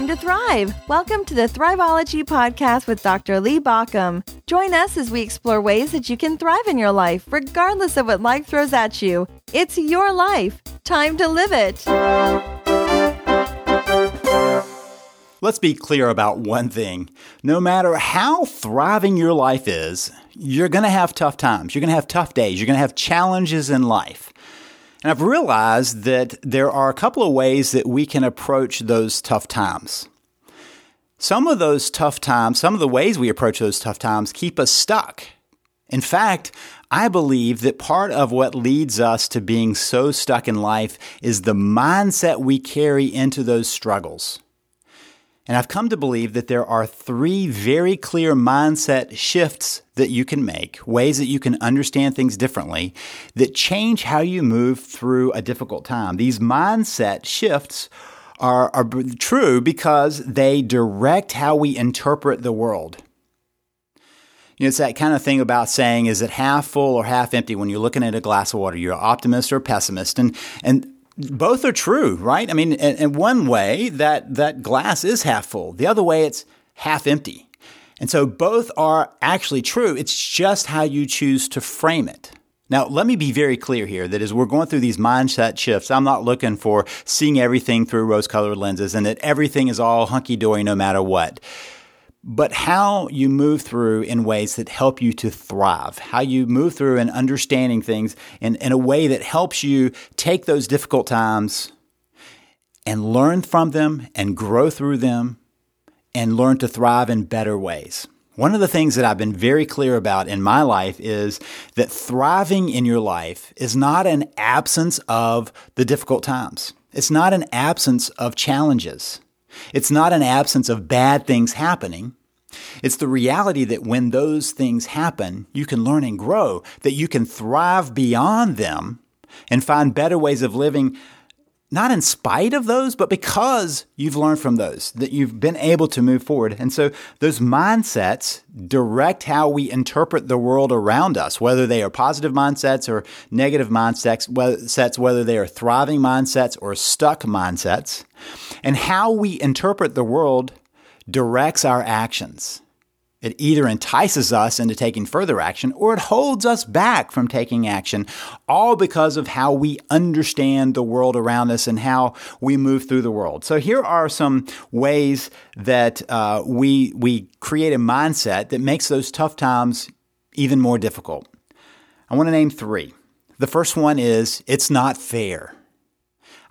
time to thrive. Welcome to the Thriveology Podcast with Dr. Lee Baucom. Join us as we explore ways that you can thrive in your life, regardless of what life throws at you. It's your life. Time to live it. Let's be clear about one thing. No matter how thriving your life is, you're going to have tough times. You're going to have tough days. You're going to have challenges in life. And I've realized that there are a couple of ways that we can approach those tough times. Some of those tough times, some of the ways we approach those tough times keep us stuck. In fact, I believe that part of what leads us to being so stuck in life is the mindset we carry into those struggles. And I've come to believe that there are three very clear mindset shifts that you can make, ways that you can understand things differently that change how you move through a difficult time. These mindset shifts are, are true because they direct how we interpret the world. You know, it's that kind of thing about saying, is it half full or half empty when you're looking at a glass of water? You're an optimist or a pessimist. And, and both are true, right? I mean, in, one way, that that glass is half full. The other way, it's half empty. And so both are actually true. It's just how you choose to frame it. Now, let me be very clear here that as we're going through these mindset shifts, I'm not looking for seeing everything through rose colored lenses and that everything is all hunky dory no matter what but how you move through in ways that help you to thrive, how you move through and understanding things in, in a way that helps you take those difficult times and learn from them and grow through them and learn to thrive in better ways. One of the things that I've been very clear about in my life is that thriving in your life is not an absence of the difficult times. It's not an absence of challenges. It's not an absence of bad things happening. It's the reality that when those things happen, you can learn and grow, that you can thrive beyond them and find better ways of living not in spite of those, but because you've learned from those, that you've been able to move forward. And so those mindsets direct how we interpret the world around us, whether they are positive mindsets or negative mindsets, whether they are thriving mindsets or stuck mindsets. And how we interpret the world directs our actions. It either entices us into taking further action or it holds us back from taking action, all because of how we understand the world around us and how we move through the world. So here are some ways that uh, we we create a mindset that makes those tough times even more difficult. I want to name three. The first one is it's not fair.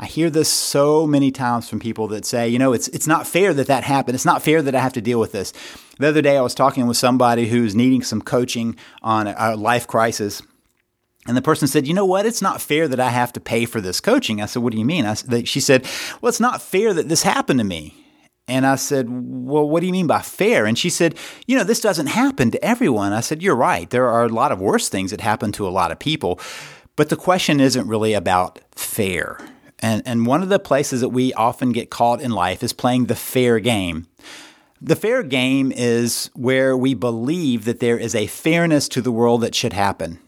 I hear this so many times from people that say, you know, it's it's not fair that that happened. It's not fair that I have to deal with this. The other day, I was talking with somebody who's needing some coaching on a life crisis. And the person said, "You know what? It's not fair that I have to pay for this coaching." I said, "What do you mean?" I, she said, "Well, it's not fair that this happened to me." And I said, Well, what do you mean by fair? And she said, You know, this doesn't happen to everyone. I said, You're right. There are a lot of worse things that happen to a lot of people. But the question isn't really about fair. And, and one of the places that we often get caught in life is playing the fair game. The fair game is where we believe that there is a fairness to the world that should happen.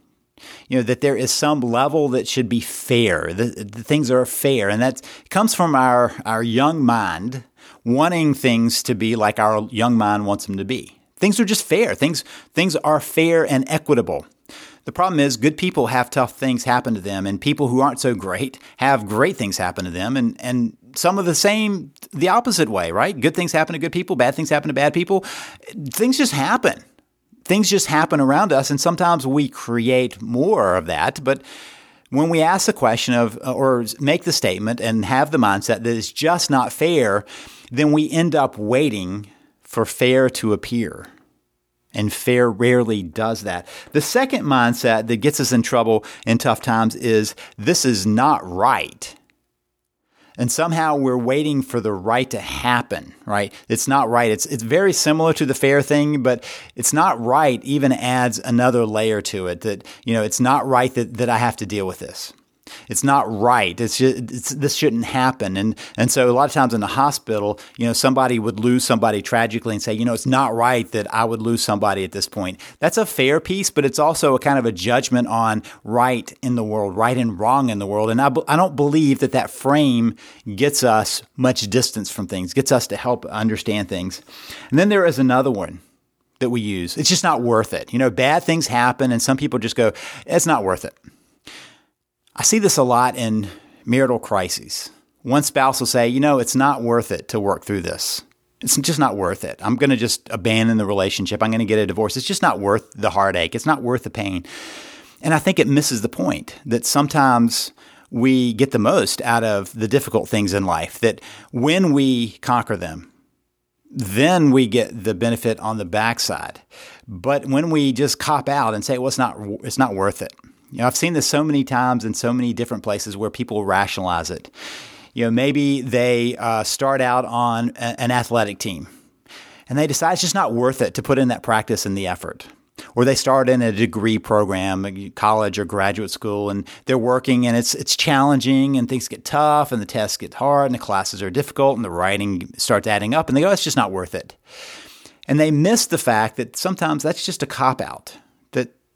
You know, that there is some level that should be fair, the, the things are fair. And that comes from our, our young mind wanting things to be like our young mind wants them to be. Things are just fair. Things, things are fair and equitable. The problem is, good people have tough things happen to them, and people who aren't so great have great things happen to them, and, and some of the same, the opposite way, right? Good things happen to good people, bad things happen to bad people. Things just happen. Things just happen around us, and sometimes we create more of that, but when we ask the question of or make the statement and have the mindset that it's just not fair, then we end up waiting for fair to appear. And fair rarely does that. The second mindset that gets us in trouble in tough times is this is not right. And somehow we're waiting for the right to happen, right? It's not right. It's, it's very similar to the fair thing, but it's not right even adds another layer to it that, you know, it's not right that, that I have to deal with this. It's not right. It's, just, it's, this shouldn't happen. And and so a lot of times in the hospital, you know, somebody would lose somebody tragically and say, you know, it's not right that I would lose somebody at this point. That's a fair piece, but it's also a kind of a judgment on right in the world, right and wrong in the world. And I, I don't believe that that frame gets us much distance from things, gets us to help understand things. And then there is another one that we use. It's just not worth it. You know, bad things happen, and some people just go, it's not worth it. I see this a lot in marital crises. One spouse will say, you know, it's not worth it to work through this. It's just not worth it. I'm going to just abandon the relationship. I'm going to get a divorce. It's just not worth the heartache. It's not worth the pain. And I think it misses the point that sometimes we get the most out of the difficult things in life, that when we conquer them, then we get the benefit on the backside. But when we just cop out and say, well, it's not, it's not worth it, you know, I've seen this so many times in so many different places where people rationalize it. You know, maybe they uh, start out on a, an athletic team and they decide it's just not worth it to put in that practice and the effort. Or they start in a degree program, college or graduate school, and they're working and it's it's challenging and things get tough and the tests get hard and the classes are difficult and the writing starts adding up and they go, it's just not worth it. And they miss the fact that sometimes that's just a cop out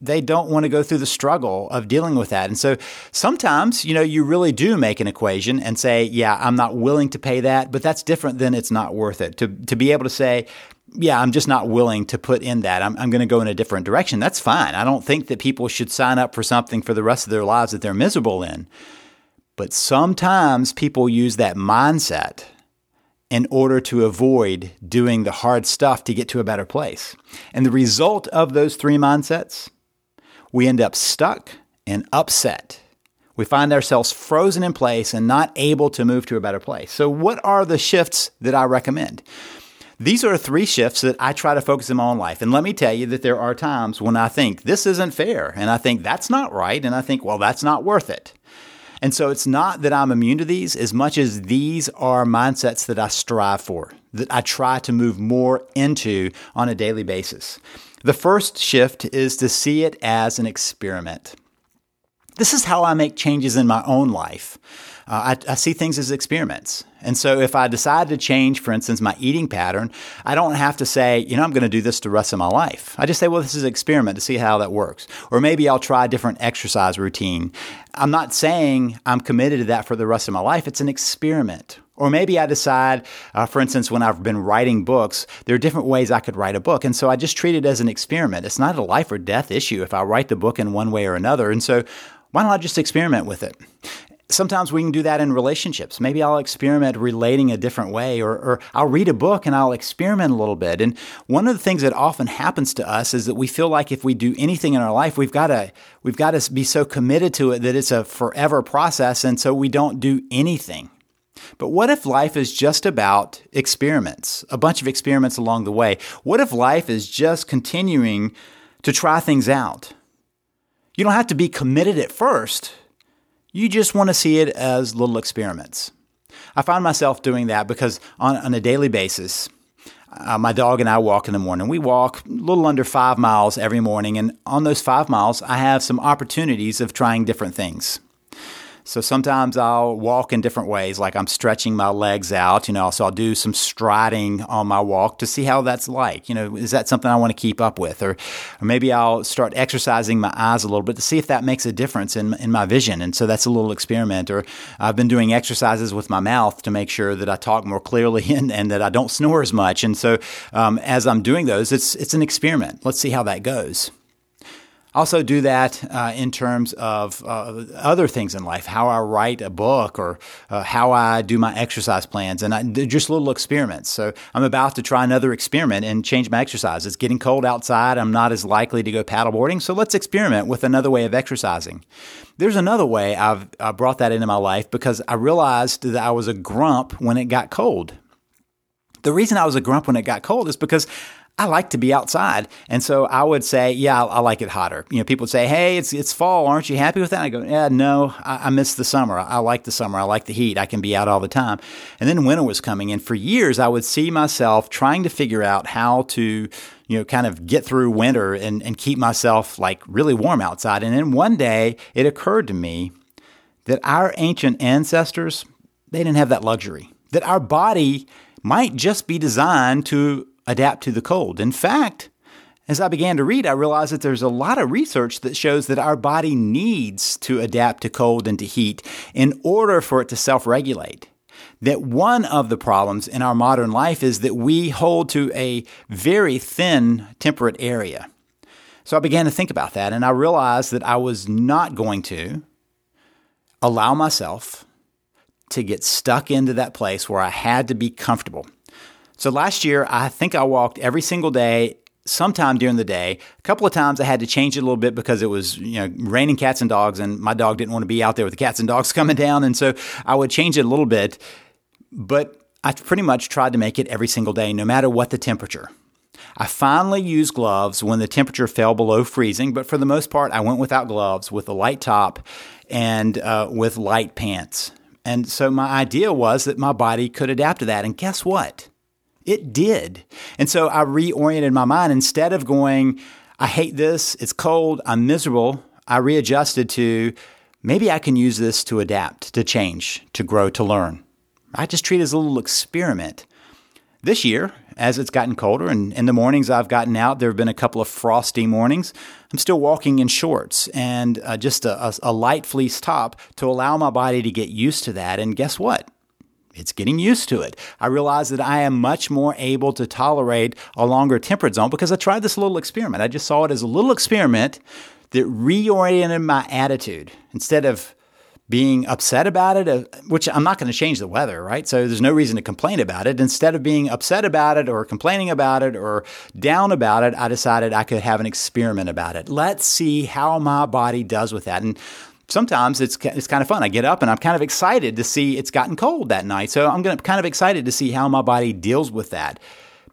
they don't want to go through the struggle of dealing with that. And so sometimes, you know, you really do make an equation and say, yeah, I'm not willing to pay that, but that's different than it's not worth it. To, to be able to say, yeah, I'm just not willing to put in that. I'm, I'm going to go in a different direction. That's fine. I don't think that people should sign up for something for the rest of their lives that they're miserable in. But sometimes people use that mindset in order to avoid doing the hard stuff to get to a better place. And the result of those three mindsets we end up stuck and upset. We find ourselves frozen in place and not able to move to a better place. So, what are the shifts that I recommend? These are three shifts that I try to focus in my own life. And let me tell you that there are times when I think this isn't fair, and I think that's not right, and I think, well, that's not worth it. And so it's not that I'm immune to these as much as these are mindsets that I strive for, that I try to move more into on a daily basis. The first shift is to see it as an experiment. This is how I make changes in my own life. Uh, I, I, see things as experiments. And so if I decide to change, for instance, my eating pattern, I don't have to say, you know, I'm going to do this the rest of my life. I just say, well, this is an experiment to see how that works. Or maybe I'll try a different exercise routine. I'm not saying I'm committed to that for the rest of my life. It's an experiment. Or maybe I decide, uh, for instance, when I've been writing books, there are different ways I could write a book. And so I just treat it as an experiment. It's not a life or death issue if I write the book in one way or another. And so why don't I just experiment with it? Sometimes we can do that in relationships. Maybe I'll experiment relating a different way, or, or, I'll read a book and I'll experiment a little bit. And one of the things that often happens to us is that we feel like if we do anything in our life, we've got to we've got to be so committed to it that it's a forever process, and so we don't do anything. But what if life is just about experiments, a bunch of experiments along the way? What if life is just continuing to try things out? You don't have to be committed at first. You just want to see it as little experiments. I find myself doing that because on, on a daily basis, uh, my dog and I walk in the morning. We walk a little under five miles every morning, and on those five miles, I have some opportunities of trying different things. So sometimes I'll walk in different ways, like I'm stretching my legs out, you know, so I'll do some striding on my walk to see how that's like. You know, is that something I want to keep up with? Or, or maybe I'll start exercising my eyes a little bit to see if that makes a difference in, in my vision. And so that's a little experiment. Or I've been doing exercises with my mouth to make sure that I talk more clearly and, and that I don't snore as much. And so um, as I'm doing those, it's, it's an experiment. Let's see how that goes also do that uh, in terms of uh, other things in life, how I write a book or uh, how I do my exercise plans, and I, just little experiments. So I'm about to try another experiment and change my exercise. It's getting cold outside. I'm not as likely to go paddleboarding, so let's experiment with another way of exercising. There's another way I've I brought that into my life because I realized that I was a grump when it got cold. The reason I was a grump when it got cold is because I like to be outside. And so I would say, yeah, I, I, like it hotter. You know, people would say, hey, it's, it's fall. Aren't you happy with that? I go, yeah, no, I, I miss the summer. I, I, like the summer. I like the heat. I can be out all the time. And then winter was coming. And for years, I would see myself trying to figure out how to, you know, kind of get through winter and, and keep myself like really warm outside. And then one day it occurred to me that our ancient ancestors, they didn't have that luxury. That our body might just be designed to adapt to the cold. In fact, as I began to read, I realized that there's a lot of research that shows that our body needs to adapt to cold and to heat in order for it to self regulate. That one of the problems in our modern life is that we hold to a very thin temperate area. So I began to think about that, and I realized that I was not going to allow myself to get stuck into that place where I had to be comfortable. So last year, I think I walked every single day sometime during the day. A couple of times I had to change it a little bit because it was, you know, raining cats and dogs and my dog didn't want to be out there with the cats and dogs coming down. And so I would change it a little bit. But I pretty much tried to make it every single day, no matter what the temperature. I finally used gloves when the temperature fell below freezing, but for the most part, I went without gloves with a light top and uh, with light pants. And so my idea was that my body could adapt to that. And guess what? It did. And so I reoriented my mind. Instead of going, I hate this, it's cold, I'm miserable, I readjusted to maybe I can use this to adapt, to change, to grow, to learn. I just treat it as a little experiment. This year, as it's gotten colder and in the mornings I've gotten out, there have been a couple of frosty mornings. I'm still walking in shorts and uh, just a, a, a light fleece top to allow my body to get used to that. And guess what? It's getting used to it. I realize that I am much more able to tolerate a longer temperate zone because I tried this little experiment. I just saw it as a little experiment that reoriented my attitude. Instead of being upset about it, uh, which I'm not going to change the weather, right? So there's no reason to complain about it. Instead of being upset about it or complaining about it or down about it, I decided I could have an experiment about it. Let's see how my body does with that. And sometimes it's it's kind of fun. I get up and I'm kind of excited to see it's gotten cold that night. So I'm going to kind of excited to see how my body deals with that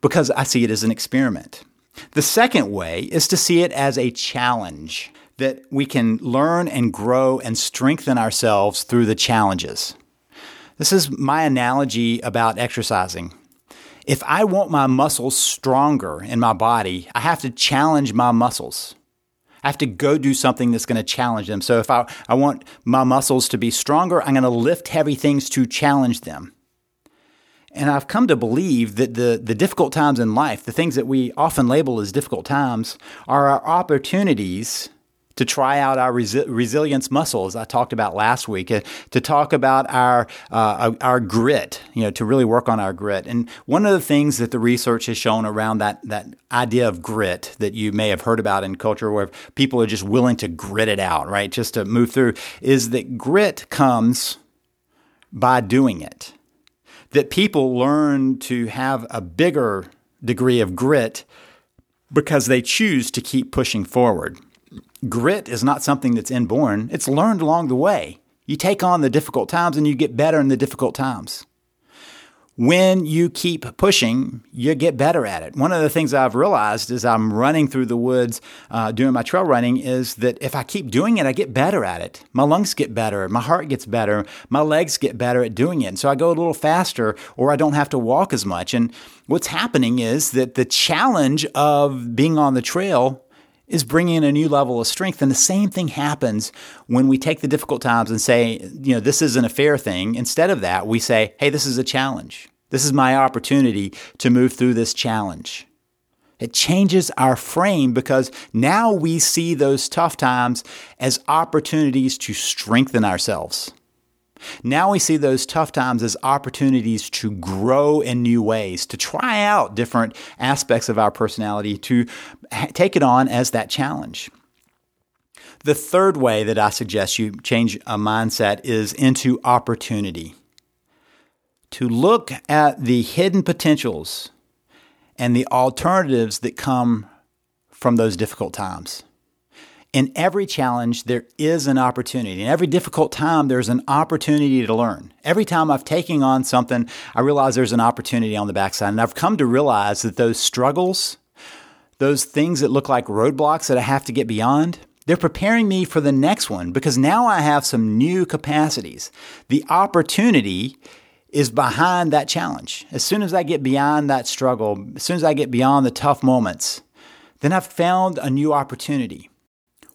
because I see it as an experiment. The second way is to see it as a challenge that we can learn and grow and strengthen ourselves through the challenges. This is my analogy about exercising. If I want my muscles stronger in my body, I have to challenge my muscles. I have to go do something that's going to challenge them. So if I, I want my muscles to be stronger, I'm going to lift heavy things to challenge them. And I've come to believe that the, the difficult times in life, the things that we often label as difficult times, are our opportunities to try out our resi- resilience muscles I talked about last week, uh, to talk about our uh, our grit, you know, to really work on our grit. And one of the things that the research has shown around that that idea of grit that you may have heard about in culture, where people are just willing to grit it out, right, just to move through, is that grit comes by doing it. That people learn to have a bigger degree of grit because they choose to keep pushing forward. Grit is not something that's inborn, it's learned along the way. You take on the difficult times and you get better in the difficult times. When you keep pushing, you get better at it. One of the things I've realized as I'm running through the woods uh, doing my trail running is that if I keep doing it, I get better at it. My lungs get better, my heart gets better, my legs get better at doing it. And so I go a little faster or I don't have to walk as much. And what's happening is that the challenge of being on the trail is bringing a new level of strength. And the same thing happens when we take the difficult times and say, you know, this isn't a fair thing. Instead of that, we say, hey, this is a challenge. This is my opportunity to move through this challenge. It changes our frame because now we see those tough times as opportunities to strengthen ourselves. Now we see those tough times as opportunities to grow in new ways, to try out different aspects of our personality, to take it on as that challenge. The third way that I suggest you change a mindset is into opportunity. To look at the hidden potentials and the alternatives that come from those difficult times in every challenge, there is an opportunity. In every difficult time, there's an opportunity to learn. Every time I've taken on something, I realize there's an opportunity on the backside. And I've come to realize that those struggles, those things that look like roadblocks that I have to get beyond, they're preparing me for the next one because now I have some new capacities. The opportunity is behind that challenge. As soon as I get beyond that struggle, as soon as I get beyond the tough moments, then I've found a new opportunity.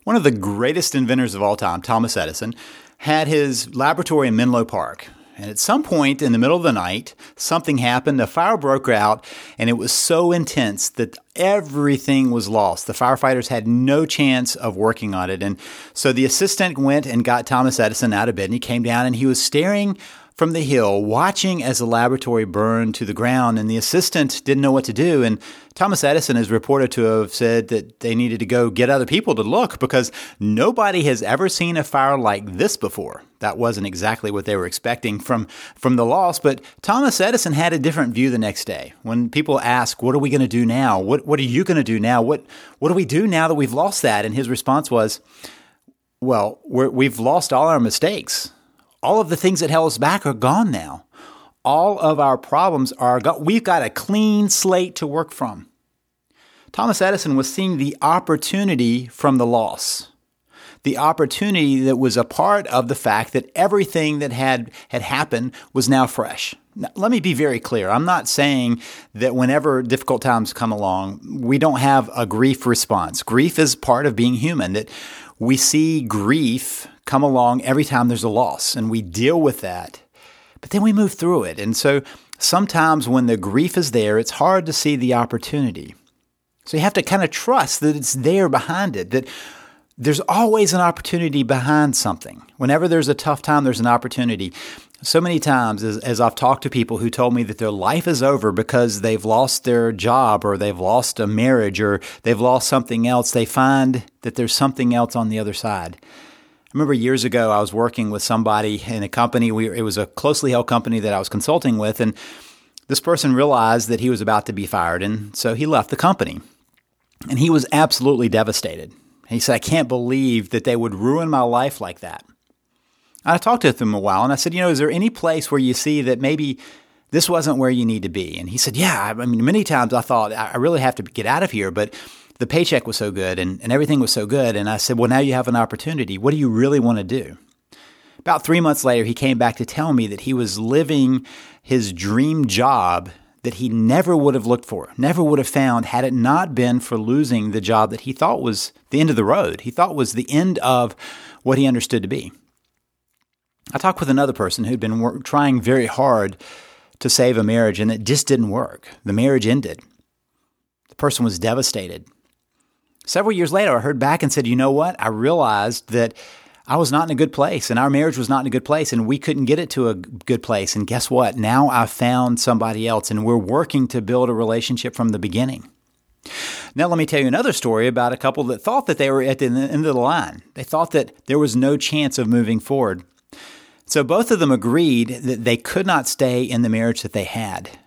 One of the greatest inventors of all time, Thomas Edison, had his laboratory in Menlo Park. And at some point in the middle of the night, something happened. A fire broke out, and it was so intense that everything was lost. The firefighters had no chance of working on it. And so the assistant went and got Thomas Edison out of bed, and he came down and he was staring from the hill, watching as the laboratory burned to the ground, and the assistant didn't know what to do. And Thomas Edison is reported to have said that they needed to go get other people to look because nobody has ever seen a fire like this before. That wasn't exactly what they were expecting from, from the loss, but Thomas Edison had a different view the next day. When people ask, What are we going to do now? What, what are you going to do now? What, what do we do now that we've lost that? And his response was, Well, we've lost all our mistakes all of the things that held us back are gone now. All of our problems are gone. We've got a clean slate to work from. Thomas Edison was seeing the opportunity from the loss. The opportunity that was a part of the fact that everything that had, had happened was now fresh. Now, let me be very clear. I'm not saying that whenever difficult times come along, we don't have a grief response. Grief is part of being human, that we see grief come along every time there's a loss and we deal with that. But then we move through it. And so sometimes when the grief is there, it's hard to see the opportunity. So you have to kind of trust that it's there behind it, that there's always an opportunity behind something. Whenever there's a tough time, there's an opportunity. So many times, as, as, I've talked to people who told me that their life is over because they've lost their job or they've lost a marriage or they've lost something else, they find that there's something else on the other side remember years ago, I was working with somebody in a company. We, it was a closely held company that I was consulting with, and this person realized that he was about to be fired, and so he left the company. And he was absolutely devastated. He said, I can't believe that they would ruin my life like that. I talked to him a while and I said, You know, is there any place where you see that maybe this wasn't where you need to be? And he said, Yeah. I mean, many times I thought, I really have to get out of here, but the paycheck was so good and, and everything was so good. And I said, Well, now you have an opportunity. What do you really want to do? About three months later, he came back to tell me that he was living his dream job that he never would have looked for, never would have found had it not been for losing the job that he thought was the end of the road. He thought was the end of what he understood to be. I talked with another person who'd been work, trying very hard to save a marriage and it just didn't work. The marriage ended. The person was devastated. Several years later, I heard back and said, you know what? I realized that I was not in a good place and our marriage was not in a good place and we couldn't get it to a good place. And guess what? Now I've found somebody else and we're working to build a relationship from the beginning. Now, let me tell you another story about a couple that thought that they were at the end of the line. They thought that there was no chance of moving forward. So both of them agreed that they could not stay in the marriage that they had.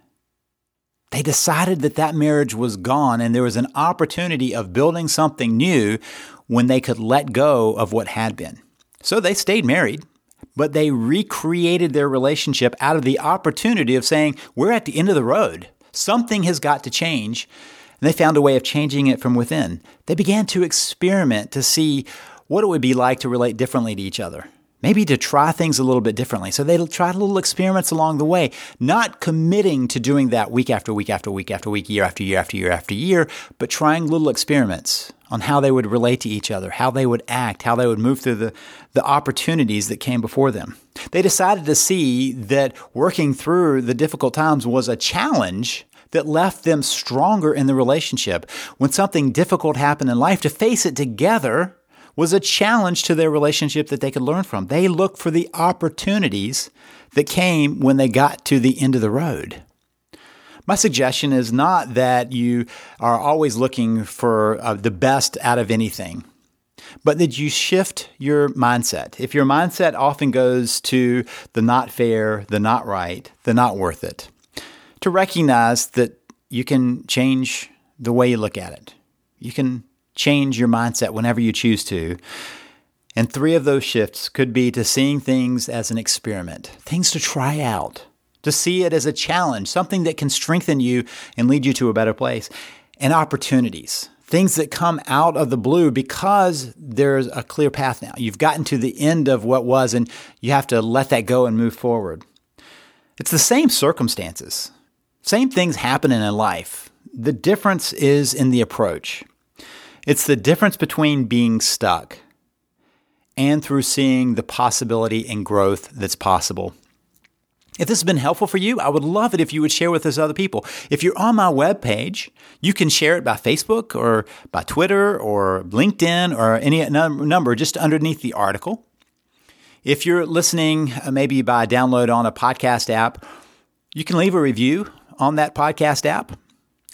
They decided that that marriage was gone and there was an opportunity of building something new when they could let go of what had been. So they stayed married, but they recreated their relationship out of the opportunity of saying, We're at the end of the road. Something has got to change. And they found a way of changing it from within. They began to experiment to see what it would be like to relate differently to each other maybe to try things a little bit differently. So they tried little experiments along the way, not committing to doing that week after week after week after week, year after year after year after year, but trying little experiments on how they would relate to each other, how they would act, how they would move through the, the opportunities that came before them. They decided to see that working through the difficult times was a challenge that left them stronger in the relationship. When something difficult happened in life, to face it together was a challenge to their relationship that they could learn from. They looked for the opportunities that came when they got to the end of the road. My suggestion is not that you are always looking for uh, the best out of anything, but that you shift your mindset. If your mindset often goes to the not fair, the not right, the not worth it, to recognize that you can change the way you look at it. You can change your mindset whenever you choose to. And three of those shifts could be to seeing things as an experiment, things to try out, to see it as a challenge, something that can strengthen you and lead you to a better place, and opportunities, things that come out of the blue because there's a clear path now. You've gotten to the end of what was, and you have to let that go and move forward. It's the same circumstances, same things happening in life. The difference is in the approach. It's the difference between being stuck and through seeing the possibility and growth that's possible. If this has been helpful for you, I would love it if you would share with us other people. If you're on my webpage, you can share it by Facebook or by Twitter or LinkedIn or any number just underneath the article. If you're listening uh, maybe by download on a podcast app, you can leave a review on that podcast app,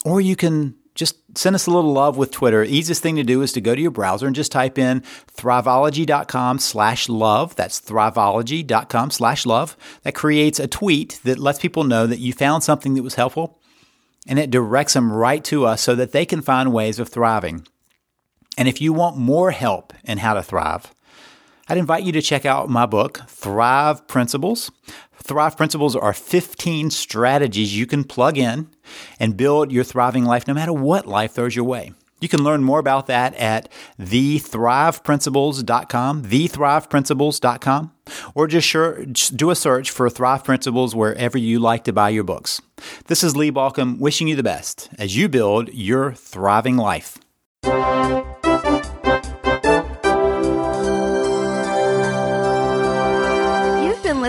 or you can just send us a little love with Twitter. Easiest thing to do is to go to your browser and just type in thriveology.com slash love. That's thriveology.com slash love. That creates a tweet that lets people know that you found something that was helpful and it directs them right to us so that they can find ways of thriving. And if you want more help in how to thrive, I'd invite you to check out my book, Thrive Principles. Thrive Principles are 15 strategies you can plug in and build your thriving life no matter what life throws your way. You can learn more about that at thethriveprinciples.com, thethriveprinciples.com, or just, sure, just do a search for Thrive Principles wherever you like to buy your books. This is Lee Baucom wishing you the best as you build your thriving life.